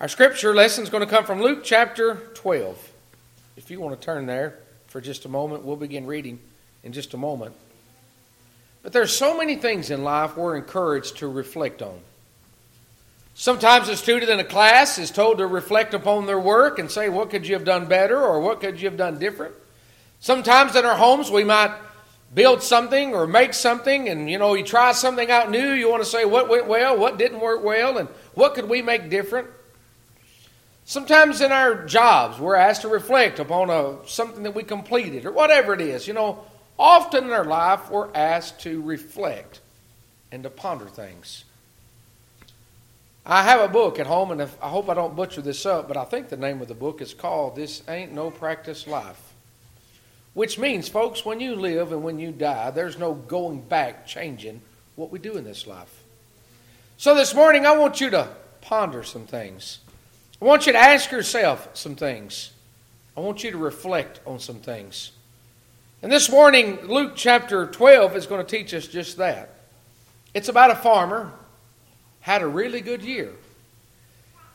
Our scripture lesson is going to come from Luke chapter 12. If you want to turn there for just a moment, we'll begin reading in just a moment. But there's so many things in life we're encouraged to reflect on. Sometimes a student in a class is told to reflect upon their work and say, What could you have done better or what could you have done different? Sometimes in our homes we might build something or make something and you know you try something out new you want to say what went well what didn't work well and what could we make different sometimes in our jobs we're asked to reflect upon a, something that we completed or whatever it is you know often in our life we're asked to reflect and to ponder things i have a book at home and if, i hope i don't butcher this up but i think the name of the book is called this ain't no practice life which means, folks, when you live and when you die, there's no going back changing what we do in this life. So this morning, I want you to ponder some things. I want you to ask yourself some things. I want you to reflect on some things. And this morning, Luke chapter 12 is going to teach us just that. It's about a farmer had a really good year.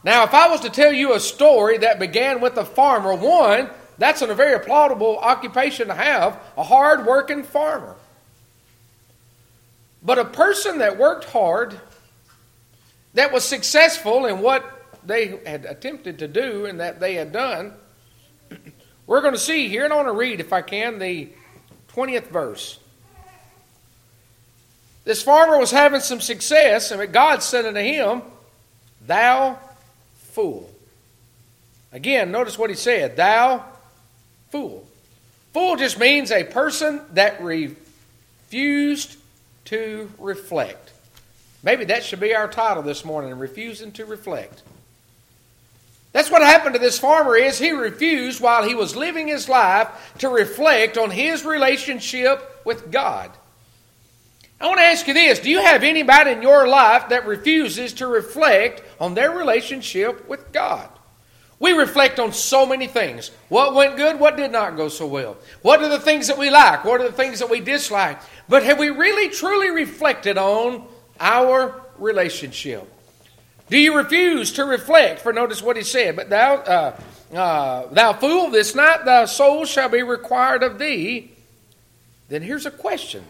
Now, if I was to tell you a story that began with a farmer, one, that's a very applaudable occupation to have, a hard working farmer. But a person that worked hard, that was successful in what they had attempted to do and that they had done, we're going to see here, and I want to read, if I can, the 20th verse. This farmer was having some success, and God said unto him, Thou fool. Again, notice what he said, Thou fool. Fool just means a person that refused to reflect. Maybe that should be our title this morning, refusing to reflect. That's what happened to this farmer is he refused while he was living his life to reflect on his relationship with God. I want to ask you this, do you have anybody in your life that refuses to reflect on their relationship with God? We reflect on so many things. What went good? What did not go so well? What are the things that we like? What are the things that we dislike? But have we really truly reflected on our relationship? Do you refuse to reflect? For notice what he said. But thou, uh, uh, thou fool, this night thy soul shall be required of thee. Then here's a question.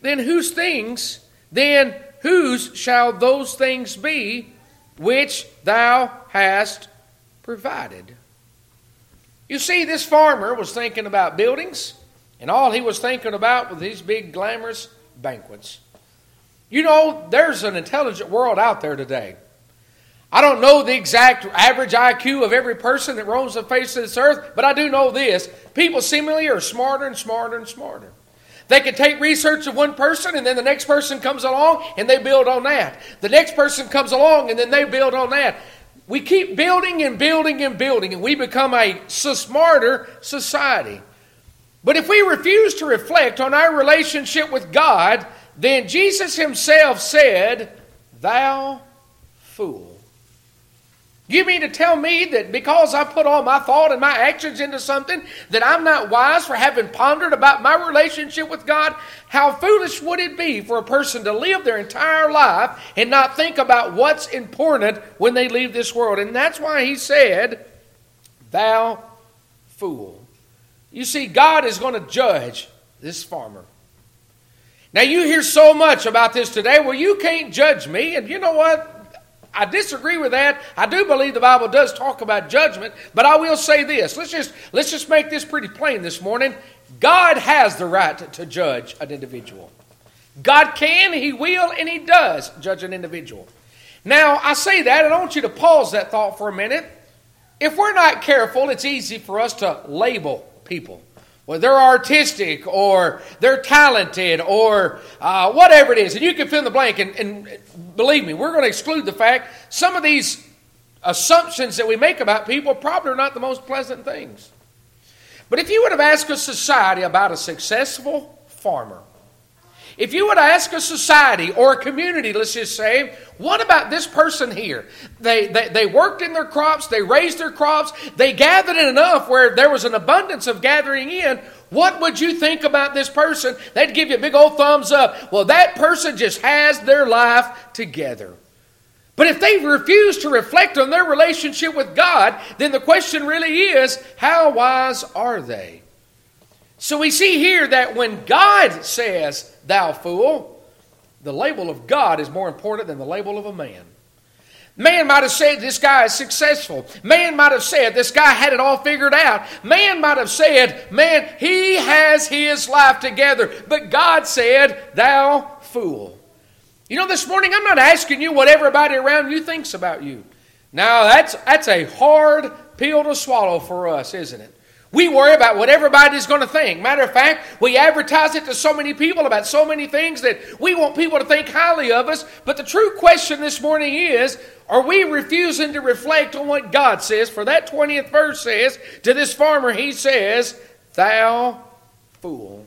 Then whose things? Then whose shall those things be which thou hast provided. You see, this farmer was thinking about buildings, and all he was thinking about was these big, glamorous banquets. You know, there's an intelligent world out there today. I don't know the exact average IQ of every person that roams the face of this earth, but I do know this. People seemingly are smarter and smarter and smarter. They can take research of one person and then the next person comes along and they build on that. The next person comes along and then they build on that. We keep building and building and building, and we become a smarter society. But if we refuse to reflect on our relationship with God, then Jesus Himself said, Thou fool. You mean to tell me that because I put all my thought and my actions into something, that I'm not wise for having pondered about my relationship with God? How foolish would it be for a person to live their entire life and not think about what's important when they leave this world? And that's why he said, Thou fool. You see, God is going to judge this farmer. Now, you hear so much about this today. Well, you can't judge me. And you know what? I disagree with that. I do believe the Bible does talk about judgment, but I will say this. Let's just let's just make this pretty plain this morning. God has the right to, judge an individual. God can, he will, and he does judge an individual. Now, I say that, and I want you to pause that thought for a minute. If we're not careful, it's easy for us to label people well, they're artistic or they're talented or uh, whatever it is. And you can fill in the blank. And, and believe me, we're going to exclude the fact some of these assumptions that we make about people probably are not the most pleasant things. But if you would have asked a society about a successful farmer, if you would ask a society or a community, let's just say, what about this person here? They, they, they worked in their crops, they raised their crops, they gathered enough where there was an abundance of gathering in. What would you think about this person? They'd give you a big old thumbs up. Well, that person just has their life together. But if they refuse to reflect on their relationship with God, then the question really is how wise are they? So we see here that when God says, Thou fool, the label of God is more important than the label of a man. Man might have said this guy is successful. Man might have said this guy had it all figured out. Man might have said, man, he has his life together. But God said, Thou fool. You know, this morning I'm not asking you what everybody around you thinks about you. Now, that's, that's a hard pill to swallow for us, isn't it? We worry about what everybody's going to think. Matter of fact, we advertise it to so many people about so many things that we want people to think highly of us. But the true question this morning is are we refusing to reflect on what God says? For that 20th verse says, to this farmer, he says, Thou fool.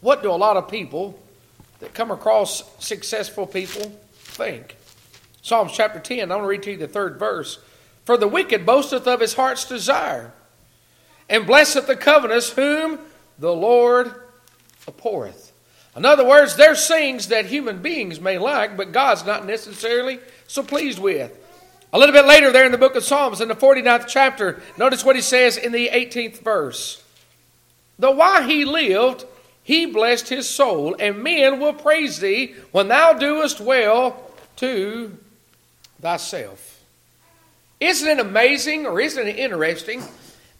What do a lot of people that come across successful people think. Psalms chapter 10, I want to read to you the third verse. For the wicked boasteth of his heart's desire, and blesseth the covenants whom the Lord abhorreth. In other words, there's things that human beings may like, but God's not necessarily so pleased with. A little bit later, there in the book of Psalms, in the 49th chapter, notice what he says in the 18th verse. Though while he lived, he blessed his soul, and men will praise thee when thou doest well to thyself. Isn't it amazing or isn't it interesting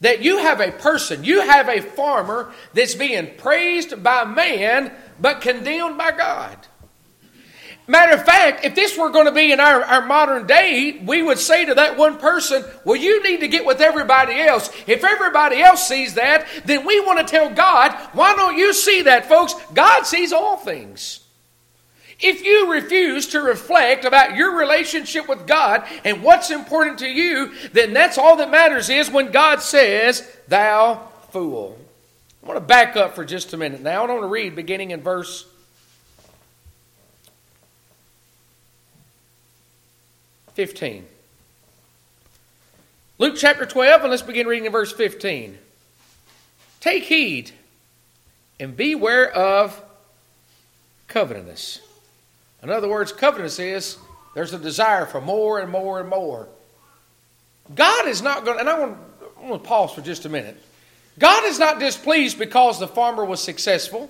that you have a person, you have a farmer that's being praised by man but condemned by God? Matter of fact, if this were going to be in our, our modern day, we would say to that one person, Well, you need to get with everybody else. If everybody else sees that, then we want to tell God, Why don't you see that, folks? God sees all things. If you refuse to reflect about your relationship with God and what's important to you, then that's all that matters is when God says, Thou fool. I want to back up for just a minute now. I want to read beginning in verse 15. Luke chapter 12, and let's begin reading in verse 15. Take heed and beware of covetousness. In other words, covetousness is there's a desire for more and more and more. God is not going to, and I want, to pause for just a minute. God is not displeased because the farmer was successful.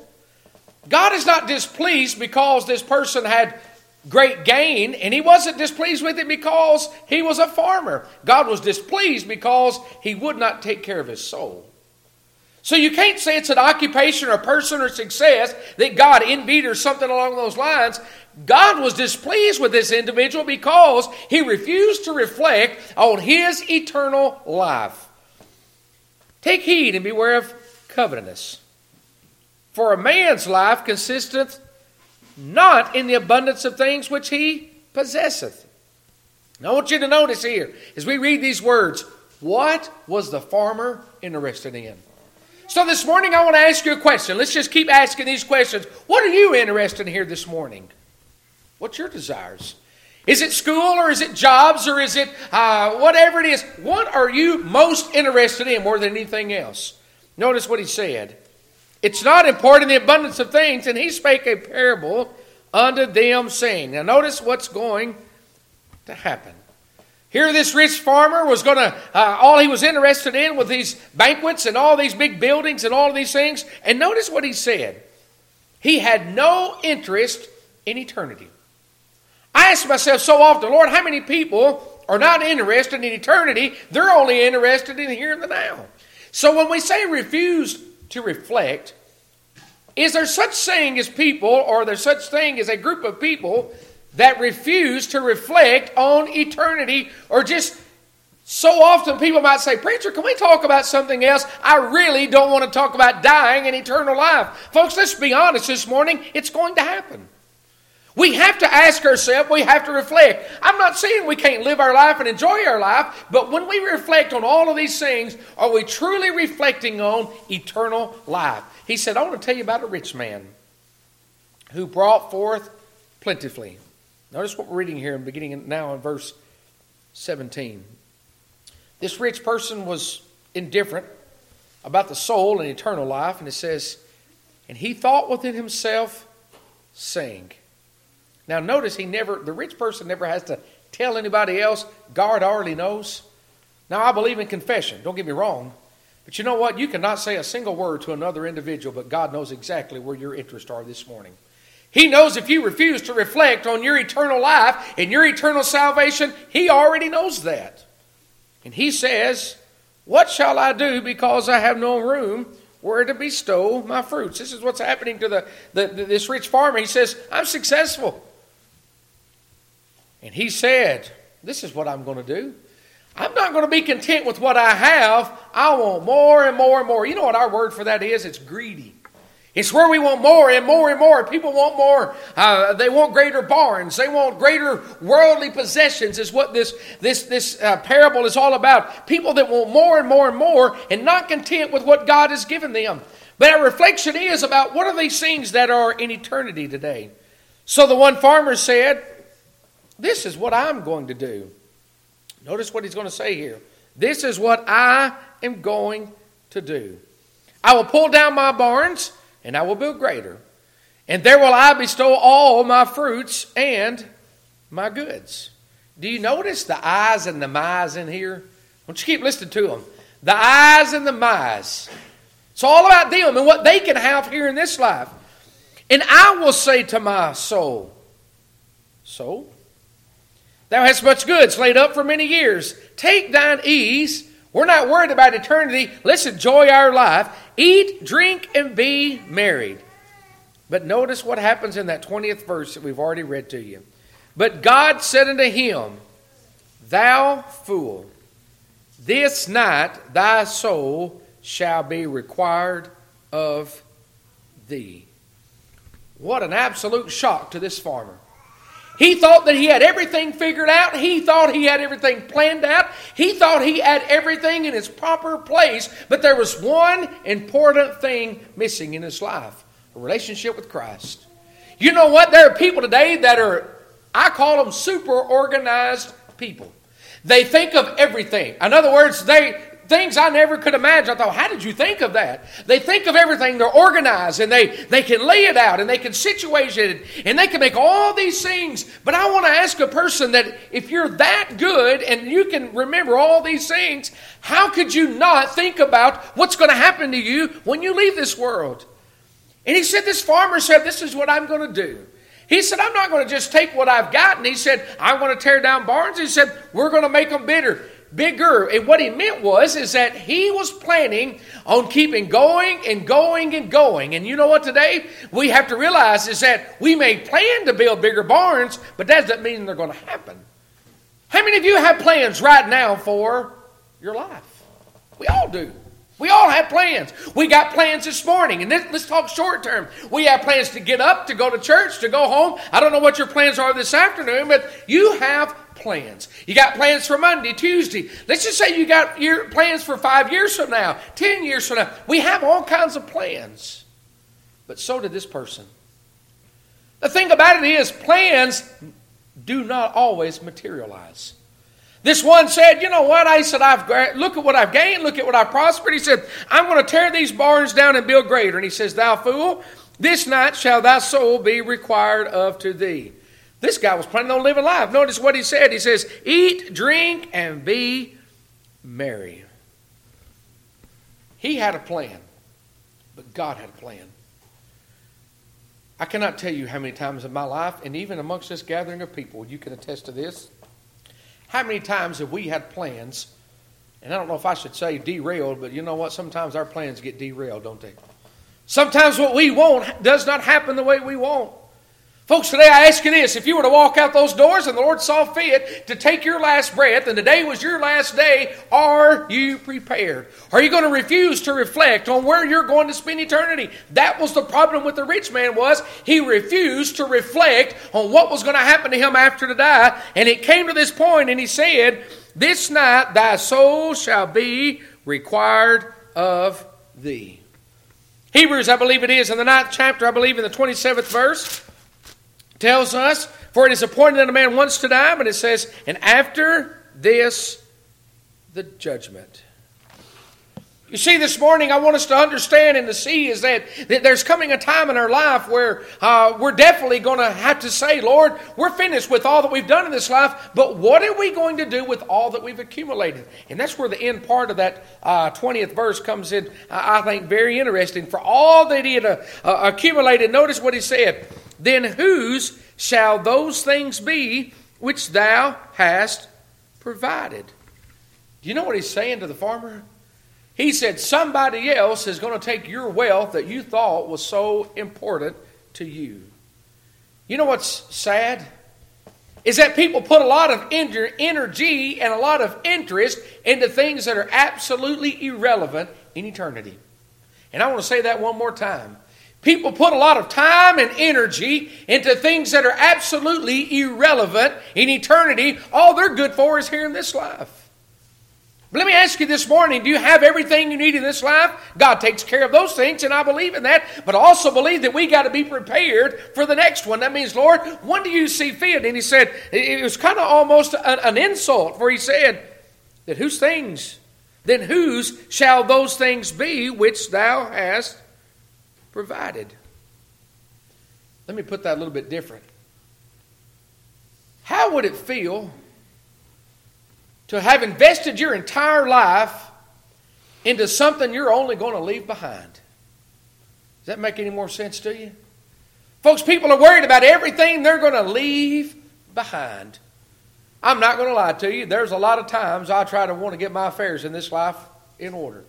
God is not displeased because this person had great gain, and he wasn't displeased with it because he was a farmer. God was displeased because he would not take care of his soul. So you can't say it's an occupation or person or success that God envied or something along those lines. God was displeased with this individual because he refused to reflect on his eternal life. Take heed and beware of covetousness. For a man's life consisteth not in the abundance of things which he possesseth. Now, I want you to notice here, as we read these words, what was the farmer interested in? So, this morning, I want to ask you a question. Let's just keep asking these questions. What are you interested in here this morning? What's your desires? Is it school or is it jobs or is it uh, whatever it is? What are you most interested in more than anything else? Notice what he said. It's not important the abundance of things. And he spake a parable unto them, saying, Now notice what's going to happen. Here, this rich farmer was going to, uh, all he was interested in with these banquets and all these big buildings and all of these things. And notice what he said. He had no interest in eternity. I ask myself so often, Lord, how many people are not interested in eternity? They're only interested in here and the now. So when we say refuse to reflect. Is there such thing as people, or there such thing as a group of people that refuse to reflect on eternity, or just so often people might say, Preacher, can we talk about something else? I really don't want to talk about dying and eternal life. Folks, let's be honest this morning, it's going to happen. We have to ask ourselves, we have to reflect. I'm not saying we can't live our life and enjoy our life, but when we reflect on all of these things, are we truly reflecting on eternal life? He said, I want to tell you about a rich man who brought forth plentifully. Notice what we're reading here, beginning now in verse 17. This rich person was indifferent about the soul and eternal life, and it says, And he thought within himself, saying, now, notice he never, the rich person never has to tell anybody else. God already knows. Now, I believe in confession. Don't get me wrong. But you know what? You cannot say a single word to another individual, but God knows exactly where your interests are this morning. He knows if you refuse to reflect on your eternal life and your eternal salvation, He already knows that. And He says, What shall I do because I have no room where to bestow my fruits? This is what's happening to the, the, the this rich farmer. He says, I'm successful. And he said, This is what I'm going to do. I'm not going to be content with what I have. I want more and more and more. You know what our word for that is? It's greedy. It's where we want more and more and more. People want more. Uh, they want greater barns. They want greater worldly possessions. Is what this this this uh, parable is all about. People that want more and more and more, and not content with what God has given them. But our reflection is about what are these things that are in eternity today. So the one farmer said, "This is what I'm going to do." Notice what he's going to say here. This is what I am going to do. I will pull down my barns, and I will build greater. And there will I bestow all my fruits and my goods. Do you notice the eyes and the my's in here? Don't you keep listening to them. The eyes and the my's. It's all about them and what they can have here in this life. And I will say to my soul, Soul, Thou hast much goods laid up for many years. Take thine ease. We're not worried about eternity. Let's enjoy our life. Eat, drink, and be married. But notice what happens in that 20th verse that we've already read to you. But God said unto him, Thou fool, this night thy soul shall be required of thee. What an absolute shock to this farmer. He thought that he had everything figured out. He thought he had everything planned out. He thought he had everything in its proper place. But there was one important thing missing in his life a relationship with Christ. You know what? There are people today that are, I call them super organized people. They think of everything. In other words, they, things I never could imagine. I thought, how did you think of that? They think of everything, they're organized, and they, they can lay it out, and they can situate it, and they can make all these things. But I want to ask a person that if you're that good and you can remember all these things, how could you not think about what's going to happen to you when you leave this world? And he said, This farmer said, This is what I'm going to do. He said, I'm not going to just take what I've gotten. He said, I want to tear down barns. He said, We're going to make them bitter bigger. And what he meant was is that he was planning on keeping going and going and going. And you know what today we have to realize is that we may plan to build bigger barns, but that doesn't mean they're going to happen. How many of you have plans right now for your life? We all do. We all have plans. We got plans this morning, and this, let's talk short term. We have plans to get up, to go to church, to go home. I don't know what your plans are this afternoon, but you have plans. You got plans for Monday, Tuesday. Let's just say you got your plans for five years from now, ten years from now. We have all kinds of plans. But so did this person. The thing about it is, plans do not always materialize. This one said, You know what? I said, I've look at what I've gained, look at what I've prospered. He said, I'm going to tear these barns down and build greater. And he says, Thou fool, this night shall thy soul be required of to thee. This guy was planning on living life. Notice what he said. He says, Eat, drink, and be merry. He had a plan, but God had a plan. I cannot tell you how many times in my life, and even amongst this gathering of people, you can attest to this. How many times have we had plans, and I don't know if I should say derailed, but you know what? Sometimes our plans get derailed, don't they? Sometimes what we want does not happen the way we want. Folks, today I ask you this if you were to walk out those doors and the Lord saw fit to take your last breath and today was your last day, are you prepared? Are you going to refuse to reflect on where you're going to spend eternity? That was the problem with the rich man was he refused to reflect on what was going to happen to him after to die. And it came to this point and he said, This night thy soul shall be required of thee. Hebrews, I believe it is, in the ninth chapter, I believe in the 27th verse tells us, For it is appointed that a man once to die, but it says, And after this, the judgment. You see, this morning, I want us to understand and to see is that, that there's coming a time in our life where uh, we're definitely going to have to say, Lord, we're finished with all that we've done in this life, but what are we going to do with all that we've accumulated? And that's where the end part of that uh, 20th verse comes in, I think, very interesting. For all that he had uh, uh, accumulated, notice what he said, then whose shall those things be which thou hast provided? Do you know what he's saying to the farmer? He said, Somebody else is going to take your wealth that you thought was so important to you. You know what's sad? Is that people put a lot of energy and a lot of interest into things that are absolutely irrelevant in eternity. And I want to say that one more time. People put a lot of time and energy into things that are absolutely irrelevant in eternity. All they're good for is here in this life. But let me ask you this morning do you have everything you need in this life? God takes care of those things, and I believe in that. But also believe that we got to be prepared for the next one. That means, Lord, when do you see fit? And he said, it was kind of almost an, insult, for he said, that whose things, then whose shall those things be which thou hast provided? Let me put that a little bit different. How would it feel to have invested your entire life into something you're only going to leave behind. Does that make any more sense to you? Folks, people are worried about everything they're going to leave behind. I'm not going to lie to you. There's a lot of times I try to want to get my affairs in this life in order.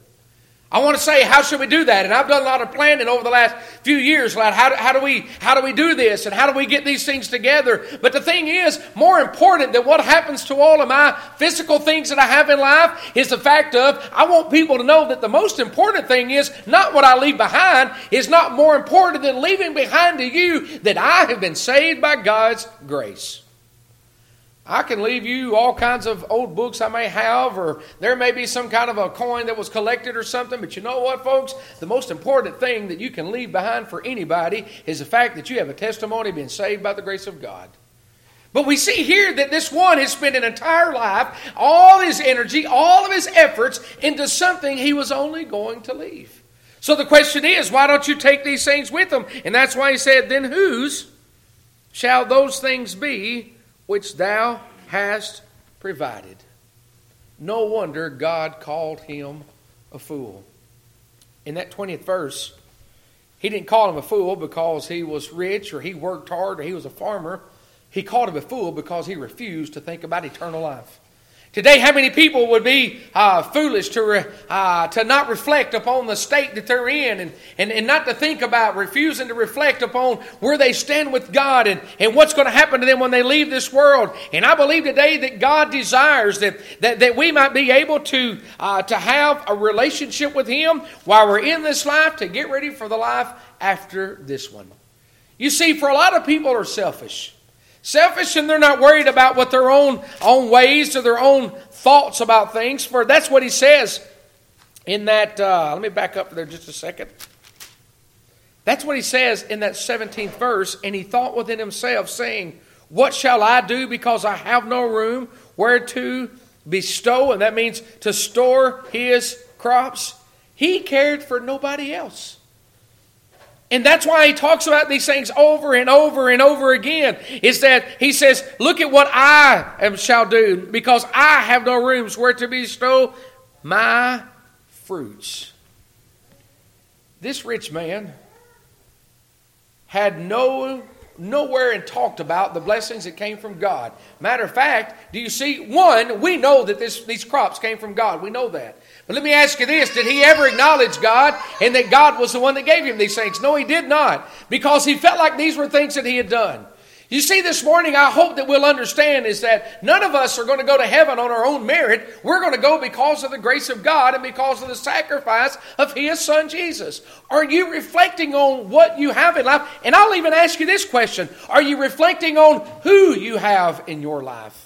I want to say, how should we do that? And I've done a lot of planning over the last few years. Like, how how do we how do we do this, and how do we get these things together? But the thing is, more important than what happens to all of my physical things that I have in life is the fact of I want people to know that the most important thing is not what I leave behind is not more important than leaving behind to you that I have been saved by God's grace. I can leave you all kinds of old books I may have, or there may be some kind of a coin that was collected or something. But you know what, folks? The most important thing that you can leave behind for anybody is the fact that you have a testimony being saved by the grace of God. But we see here that this one has spent an entire life, all his energy, all of his efforts into something he was only going to leave. So the question is, why don't you take these things with him? And that's why he said, Then whose shall those things be which thou hast provided. No wonder God called him a fool. In that 20th verse, he didn't call him a fool because he was rich or he worked hard or he was a farmer. He called him a fool because he refused to think about eternal life. Today, how many people would be uh, foolish to, re, uh, to not reflect upon the state that they're in and, and, and not to think about refusing to reflect upon where they stand with God and, and what's going to happen to them when they leave this world? And I believe today that God desires that, that, that we might be able to, uh, to have a relationship with Him while we're in this life to get ready for the life after this one. You see, for a lot of people are selfish. Selfish and they're not worried about what their own, own ways or their own thoughts about things. For that's what he says in that. Uh, let me back up there just a second. That's what he says in that 17th verse. And he thought within himself, saying, What shall I do because I have no room where to bestow? And that means to store his crops. He cared for nobody else. And that's why he talks about these things over and over and over again. Is that he says, Look at what I am, shall do, because I have no rooms where to bestow my fruits. This rich man had no nowhere and talked about the blessings that came from God. Matter of fact, do you see? One, we know that this, these crops came from God. We know that. But let me ask you this Did he ever acknowledge God and that God was the one that gave him these things? No, he did not, because he felt like these were things that he had done. You see, this morning, I hope that we'll understand is that none of us are going to go to heaven on our own merit. We're going to go because of the grace of God and because of the sacrifice of His Son Jesus. Are you reflecting on what you have in life? And I'll even ask you this question Are you reflecting on who you have in your life?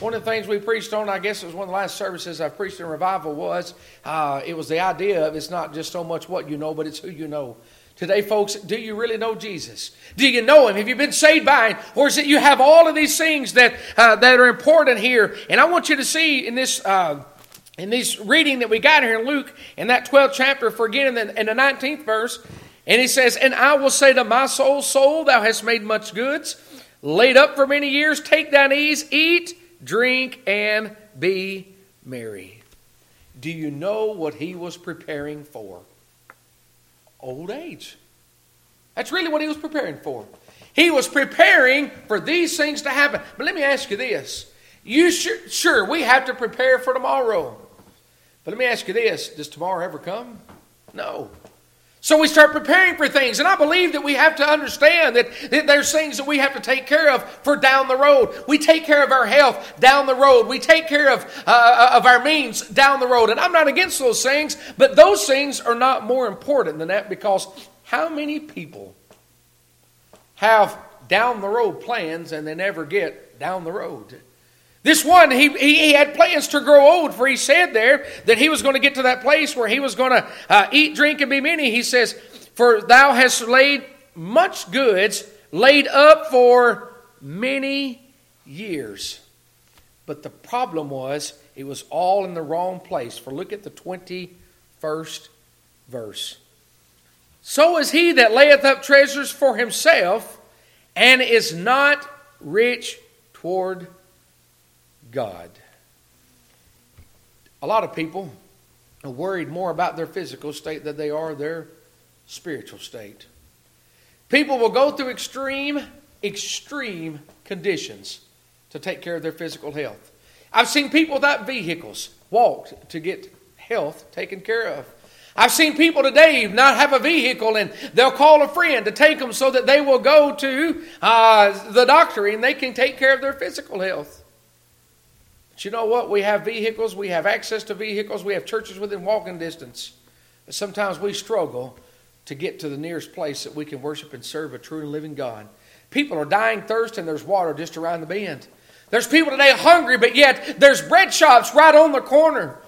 One of the things we preached on, I guess it was one of the last services I preached in revival, was uh, it was the idea of it's not just so much what you know, but it's who you know. Today, folks, do you really know Jesus? Do you know Him? Have you been saved by Him? Or is it you have all of these things that, uh, that are important here? And I want you to see in this, uh, in this reading that we got here in Luke, in that 12th chapter, for again the, in the 19th verse, and he says, And I will say to my soul, Soul, thou hast made much goods, laid up for many years, take thine ease, eat, drink, and be merry. Do you know what he was preparing for? Old age. That's really what he was preparing for. He was preparing for these things to happen. But let me ask you this. You sure, sure we have to prepare for tomorrow. But let me ask you this Does tomorrow ever come? No. So we start preparing for things. And I believe that we have to understand that, that, there's things that we have to take care of for down the road. We take care of our health down the road. We take care of, uh, uh of our means down the road. And I'm not against those things, but those things are not more important than that because how many people have down the road plans and they never get down the road? This one, he, he had plans to grow old, for he said there that he was going to get to that place where he was going to uh, eat, drink, and be many. He says, For thou hast laid much goods, laid up for many years. But the problem was, it was all in the wrong place. For look at the 21st verse. So is he that layeth up treasures for himself and is not rich toward God. A lot of people are worried more about their physical state than they are their spiritual state. People will go through extreme, extreme conditions to take care of their physical health. I've seen people without vehicles walk to get health taken care of. I've seen people today not have a vehicle and they'll call a friend to take them so that they will go to uh, the doctor and they can take care of their physical health. But you know what? We have vehicles, we have access to vehicles, we have churches within walking distance. But sometimes we struggle to get to the nearest place that we can worship and serve a true and living God. People are dying thirst and there's water just around the bend. There's people today hungry, but yet there's bread shops right on the corner.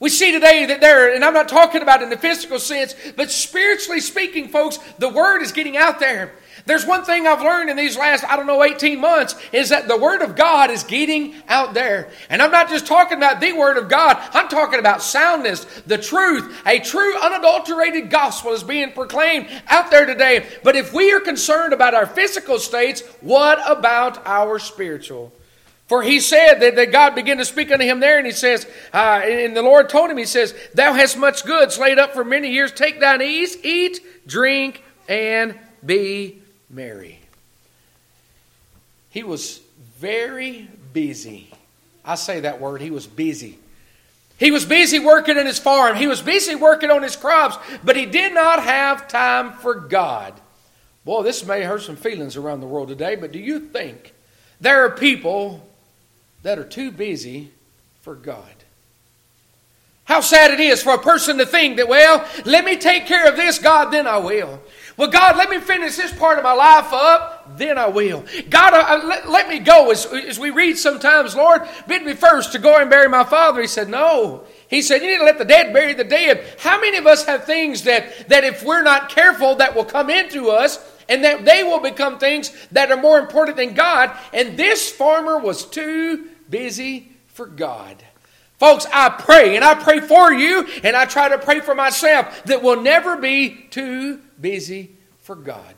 We see today that there, and I'm not talking about in the physical sense, but spiritually speaking, folks, the word is getting out there. There's one thing I've learned in these last, I don't know, 18 months is that the Word of God is getting out there. And I'm not just talking about the Word of God, I'm talking about soundness, the truth. A true, unadulterated gospel is being proclaimed out there today. But if we are concerned about our physical states, what about our spiritual? For he said that, that God began to speak unto him there, and he says, uh, and the Lord told him, He says, Thou hast much goods laid up for many years. Take thine ease, eat, drink, and be merry. He was very busy. I say that word, he was busy. He was busy working in his farm, he was busy working on his crops, but he did not have time for God. Boy, this may hurt some feelings around the world today, but do you think there are people that are too busy for God? How sad it is for a person to think that, well, let me take care of this, God, then I will. Well, God, let me finish this part of my life up, then I will. God, uh, uh, let, let me go. As, as we read sometimes, Lord, bid me first to go and bury my father. He said, No. He said, You need to let the dead bury the dead. How many of us have things that, that if we're not careful, that will come into us and that they will become things that are more important than God? And this farmer was too busy for God. Folks, I pray, and I pray for you, and I try to pray for myself that we'll never be too busy for God.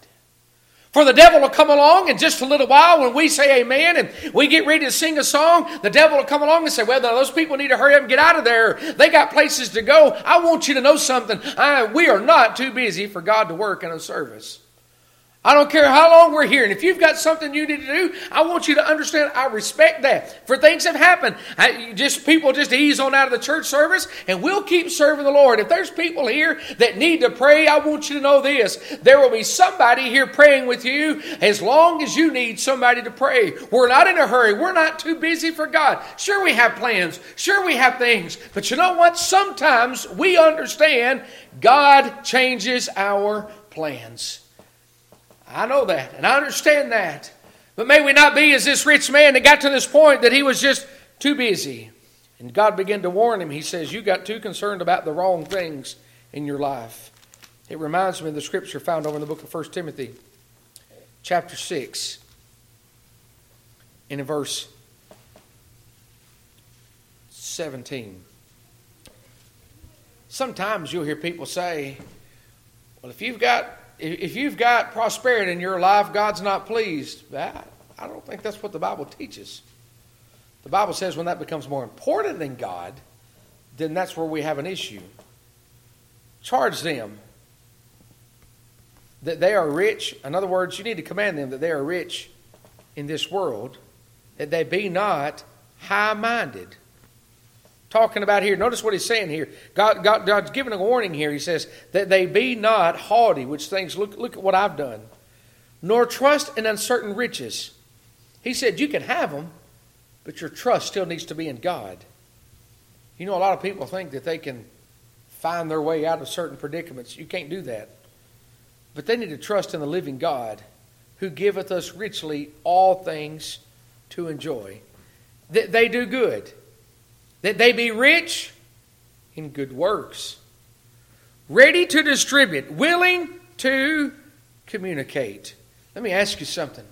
For the devil will come along in just a little while when we say amen and we get ready to sing a song, the devil will come along and say, Well, those people need to hurry up and get out of there. They got places to go. I want you to know something. I, we are not too busy for God to work in a service. I don't care how long we're here. And if you've got something you need to do, I want you to understand I respect that. For things have happened. I, just people just ease on out of the church service and we'll keep serving the Lord. If there's people here that need to pray, I want you to know this. There will be somebody here praying with you as long as you need somebody to pray. We're not in a hurry. We're not too busy for God. Sure, we have plans. Sure, we have things. But you know what? Sometimes we understand God changes our plans. I know that, and I understand that. But may we not be as this rich man that got to this point that he was just too busy. And God began to warn him. He says, You got too concerned about the wrong things in your life. It reminds me of the scripture found over in the book of 1 Timothy, chapter 6, in verse 17. sometimes you'll hear people say, well, if you've got if you've got prosperity in your life, God's not pleased. I don't think that's what the Bible teaches. The Bible says when that becomes more important than God, then that's where we have an issue. Charge them that they are rich. In other words, you need to command them that they are rich in this world, that they be not high minded talking about here. Notice what he's saying here. God, God, God's giving a warning here. He says, that they be not haughty, which things, look, look at what I've done, nor trust in uncertain riches. He said, you can have them, but your trust still needs to be in God. You know, a lot of people think that they can find their way out of certain predicaments. You can't do that. But they need to trust in the living God who giveth us richly all things to enjoy. They do good that they be rich in good works, ready to distribute, willing to communicate. Let me ask you something.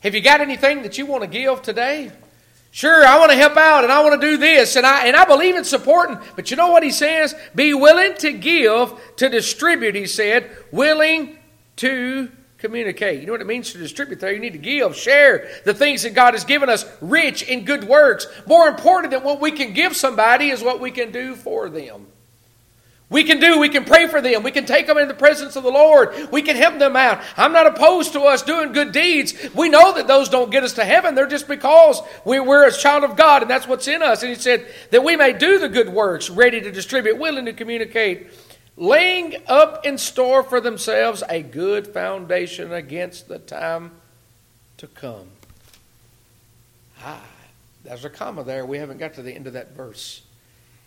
Have you got anything that you want to give today? Sure, I want to help out and I want to do this and I and I believe it's important. But you know what he says? Be willing to give, to distribute, he said, willing to communicate. You know what it means to distribute there? You need to give, share the things that God has given us, rich in good works. More important than what we can give somebody is what we can do for them. We can do, we can pray for them, we can take them in the presence of the Lord, we can help them out. I'm not opposed to us doing good deeds. We know that those don't get us to heaven, they're just because we're a child of God and that's what's in us. And He said that we may do the good works, ready to distribute, willing to communicate laying up in store for themselves a good foundation against the time to come. Ah, there's a comma there. We haven't got to the end of that verse.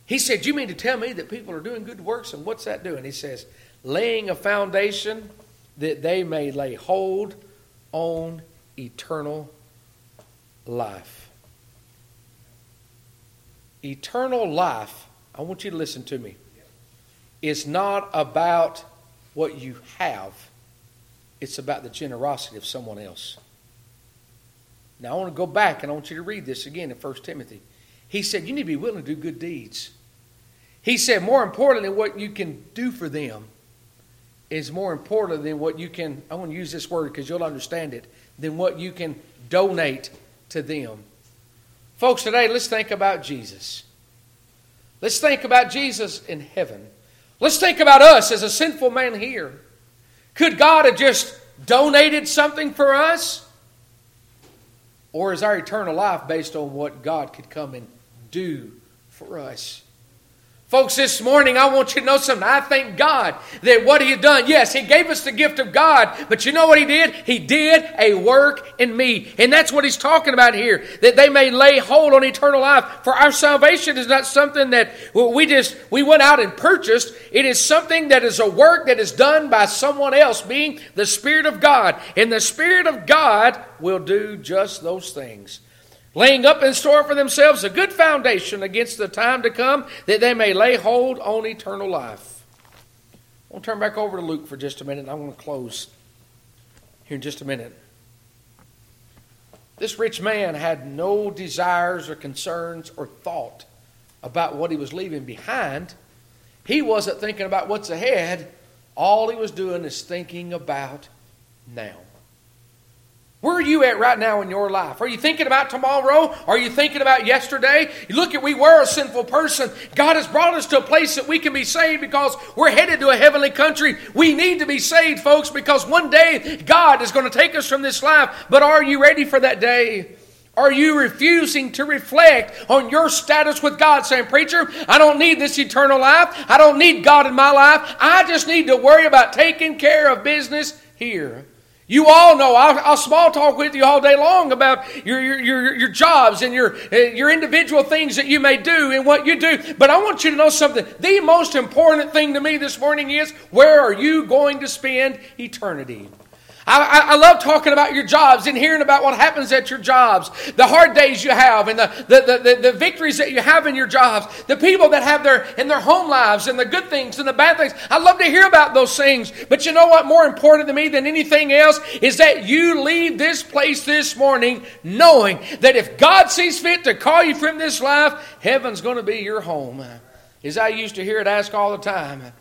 He said, You mean to tell me that people are doing good works? And what's that doing? He says, Laying a foundation that they may lay hold on eternal life. Eternal life, I want you to listen to me is not about what you have, it's about the generosity of someone else. Now, I want to go back and I want you to read this again in 1 Timothy. He said, You need to be willing to do good deeds. He said, More important than what you can do for them is more important than what you can, I want to use this word because you'll understand it, than what you can donate to them. Folks, today let's think about Jesus. Let's think about Jesus in heaven. Let's think about us as a sinful man here. Could God have just donated something for us? Or is our eternal life based on what God could come and do for us? Folks, this morning I want you to know something. I thank God that what He had done, yes, He gave us the gift of God, but you know what He did? He did a work in me. And that's what He's talking about here, that they may lay hold on eternal life. For our salvation is not something that we just, we went out and purchased. It is something that is a work that is done by someone else, being the Spirit of God. And the Spirit of God will do just those things laying up in store for themselves a good foundation against the time to come, that they may lay hold on eternal life. We'll turn back over to Luke for just a minute, I want to close here in just a minute. This rich man had no desires or concerns or thought about what he was leaving behind. He wasn't thinking about what's ahead. All he was doing is thinking about now. Where are you at right now in your life? Are you thinking about tomorrow? Are you thinking about yesterday? Look at we were a sinful person. God has brought us to a place that we can be saved because we're headed to a heavenly country. We need to be saved, folks, because one day God is going to take us from this life. But are you ready for that day? Are you refusing to reflect on your status with God, saying, Preacher, I don't need this eternal life. I don't need God in my life. I just need to worry about taking care of business here. You all know, I'll, I'll, small talk with you all day long about your, your, your, your jobs and your, uh, your individual things that you may do and what you do. But I want you to know something. The most important thing to me this morning is where are you going to spend eternity? I, I, love talking about your jobs and hearing about what happens at your jobs, the hard days you have, and the, the, the, the, victories that you have in your jobs, the people that have their in their home lives, and the good things and the bad things. I love to hear about those things. But you know what? More important to me than anything else is that you leave this place this morning knowing that if God sees fit to call you from this life, heaven's going to be your home. as I used to hear it asked all the time,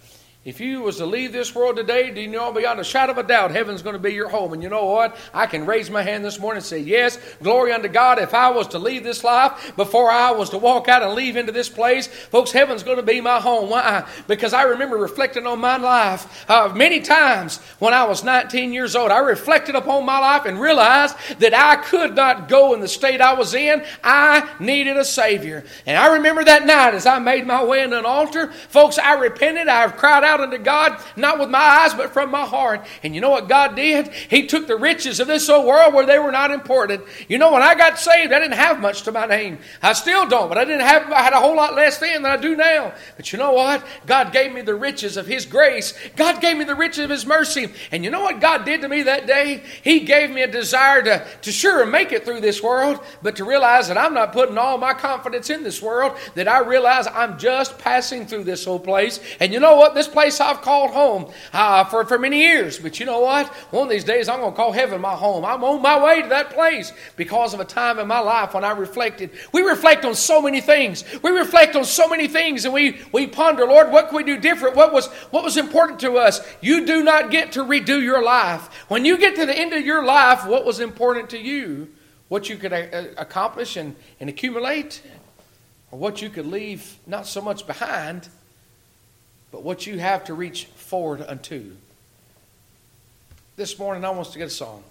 if you was to leave this world today, do you know beyond a shadow of a doubt heaven's going to be your home? And you know what? I can raise my hand this morning and say, Yes, glory unto God. If I was to leave this life before I was to walk out and leave into this place, folks, heaven's going to be my home. Why? Because I remember reflecting on my life uh, many times when I was 19 years old. I reflected upon my life and realized that I could not go in the state I was in. I needed a Savior. And I remember that night as I made my way into an altar, folks, I repented. I cried out out unto God, not with my eyes, but from my heart. And you know what God did? He took the riches of this old world where they were not important. You know, when I got saved, I didn't have much to my name. I still don't, but I didn't have, I had a whole lot less then than I do now. But you know what? God gave me the riches of His grace. God gave me the riches of His mercy. And you know what God did to me that day? He gave me a desire to, to sure make it through this world, but to realize that I'm not putting all my confidence in this world, that I realize I'm just passing through this whole place. And you know what? This place place I've called home uh, for, for many years. But you know what? One of these days I'm going to call heaven my home. I'm on my way to that place because of a time in my life when I reflected. We reflect on so many things. We reflect on so many things and we, we ponder, Lord, what can we do different? What was, what was important to us? You do not get to redo your life. When you get to the end of your life, what was important to you? What you could uh, accomplish and, and accumulate? Or what you could leave not so much behind, but what you have to reach forward unto. This morning, I want us to get a song.